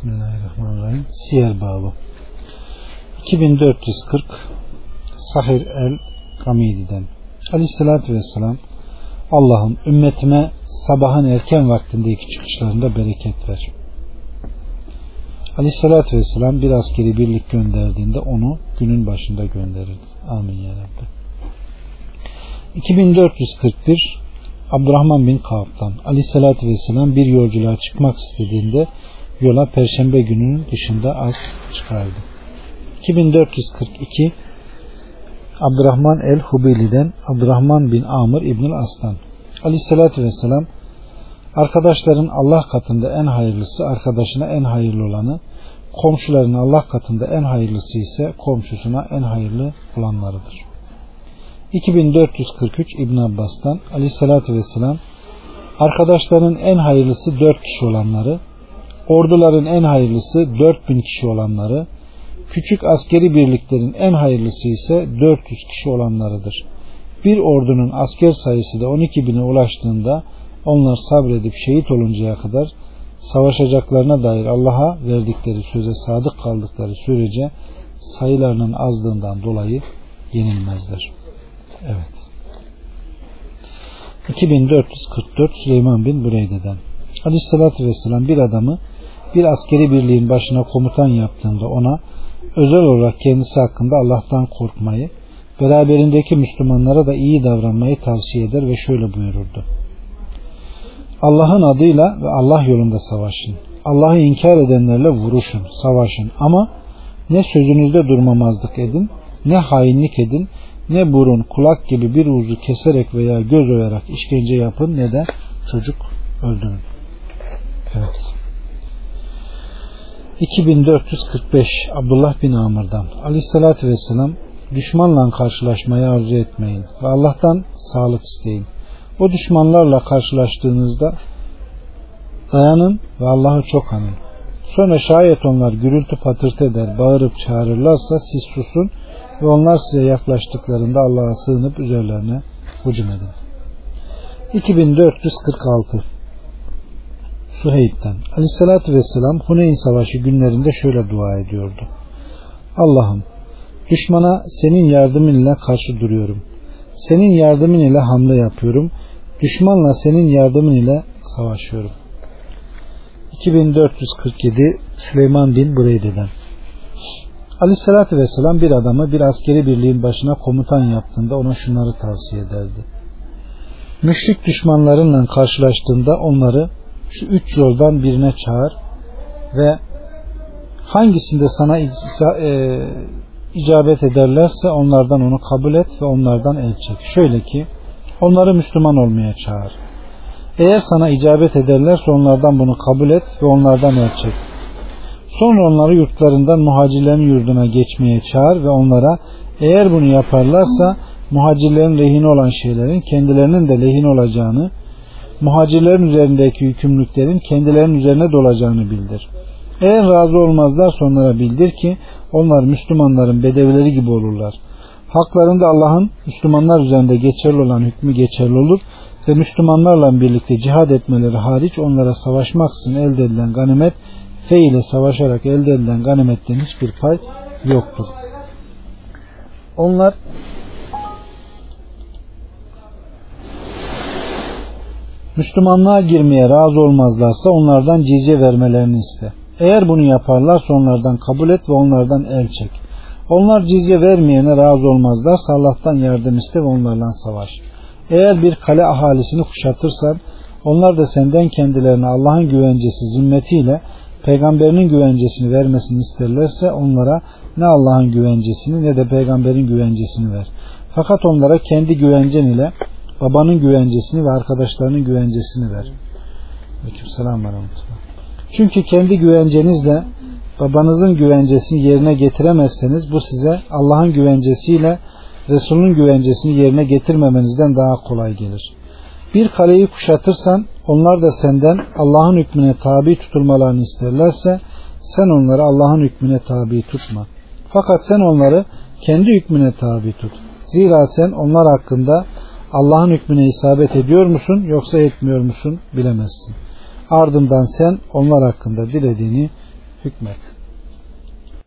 Bismillahirrahmanirrahim. Siyer babı. 2440 Sahir el Gamidi'den Aleyhissalatü Vesselam Allah'ım ümmetime sabahın erken vaktindeki çıkışlarında bereket ver. Aleyhissalatü Vesselam bir askeri birlik gönderdiğinde onu günün başında gönderirdi. Amin ya Rabbi. 2441 Abdurrahman bin Kavap'tan Aleyhissalatü Vesselam bir yolculuğa çıkmak istediğinde yola perşembe gününün dışında az çıkardı. 2442 Abdurrahman el-Hubeli'den Abdurrahman bin Amr İbnül Aslan Aleyhissalatü Vesselam arkadaşların Allah katında en hayırlısı arkadaşına en hayırlı olanı komşuların Allah katında en hayırlısı ise komşusuna en hayırlı olanlarıdır. 2443 İbn Abbas'tan Aleyhissalatü Vesselam arkadaşların en hayırlısı dört kişi olanları orduların en hayırlısı 4000 kişi olanları, küçük askeri birliklerin en hayırlısı ise 400 kişi olanlarıdır. Bir ordunun asker sayısı da 12 bine ulaştığında onlar sabredip şehit oluncaya kadar savaşacaklarına dair Allah'a verdikleri söze sadık kaldıkları sürece sayılarının azlığından dolayı yenilmezler. Evet. 2444 Süleyman bin Bureyde'den Aleyhissalatü Vesselam bir adamı bir askeri birliğin başına komutan yaptığında ona özel olarak kendisi hakkında Allah'tan korkmayı, beraberindeki Müslümanlara da iyi davranmayı tavsiye eder ve şöyle buyururdu. Allah'ın adıyla ve Allah yolunda savaşın. Allah'ı inkar edenlerle vuruşun, savaşın ama ne sözünüzde durmamazlık edin, ne hainlik edin, ne burun, kulak gibi bir uzu keserek veya göz oyarak işkence yapın ne de çocuk öldürün. Evet. 2445 Abdullah bin Amr'dan Aleyhisselatü Vesselam düşmanla karşılaşmayı arzu etmeyin ve Allah'tan sağlık isteyin. O düşmanlarla karşılaştığınızda dayanın ve Allah'ı çok anın. Sonra şayet onlar gürültü patırtı eder, bağırıp çağırırlarsa siz susun ve onlar size yaklaştıklarında Allah'a sığınıp üzerlerine hücum edin. 2446 Suheyb'den Aleyhisselatü Vesselam Huneyn Savaşı günlerinde şöyle dua ediyordu. Allah'ım düşmana senin yardımın ile karşı duruyorum. Senin yardımın ile hamle yapıyorum. Düşmanla senin yardımın ile savaşıyorum. 2447 Süleyman bin Bureyde'den Aleyhisselatü Vesselam bir adamı bir askeri birliğin başına komutan yaptığında ona şunları tavsiye ederdi. Müşrik düşmanlarınla karşılaştığında onları şu üç yoldan birine çağır ve hangisinde sana e, icabet ederlerse onlardan onu kabul et ve onlardan el çek. Şöyle ki onları Müslüman olmaya çağır. Eğer sana icabet ederlerse onlardan bunu kabul et ve onlardan el çek. Sonra onları yurtlarından muhacirlerin yurduna geçmeye çağır ve onlara eğer bunu yaparlarsa muhacirlerin lehine olan şeylerin kendilerinin de lehine olacağını muhacirlerin üzerindeki yükümlülüklerin kendilerinin üzerine dolacağını bildir. Eğer razı olmazlar onlara bildir ki onlar Müslümanların bedevileri gibi olurlar. Haklarında Allah'ın Müslümanlar üzerinde geçerli olan hükmü geçerli olur ve Müslümanlarla birlikte cihad etmeleri hariç onlara savaşmaksızın elde edilen ganimet fe ile savaşarak elde edilen ganimetten hiçbir pay yoktur. Onlar Müslümanlığa girmeye razı olmazlarsa onlardan cizye vermelerini iste. Eğer bunu yaparlarsa onlardan kabul et ve onlardan el çek. Onlar cizye vermeyene razı olmazlarsa Allah'tan yardım iste ve onlarla savaş. Eğer bir kale ahalisini kuşatırsan onlar da senden kendilerine Allah'ın güvencesi zimmetiyle peygamberinin güvencesini vermesini isterlerse onlara ne Allah'ın güvencesini ne de peygamberin güvencesini ver. Fakat onlara kendi güvencen ile babanın güvencesini ve arkadaşlarının güvencesini ver. Selam Çünkü kendi güvencenizle babanızın güvencesini yerine getiremezseniz bu size Allah'ın güvencesiyle Resul'ün güvencesini yerine getirmemenizden daha kolay gelir. Bir kaleyi kuşatırsan onlar da senden Allah'ın hükmüne tabi tutulmalarını isterlerse sen onları Allah'ın hükmüne tabi tutma. Fakat sen onları kendi hükmüne tabi tut. Zira sen onlar hakkında Allah'ın hükmüne isabet ediyor musun yoksa etmiyor musun bilemezsin. Ardından sen onlar hakkında dilediğini hükmet.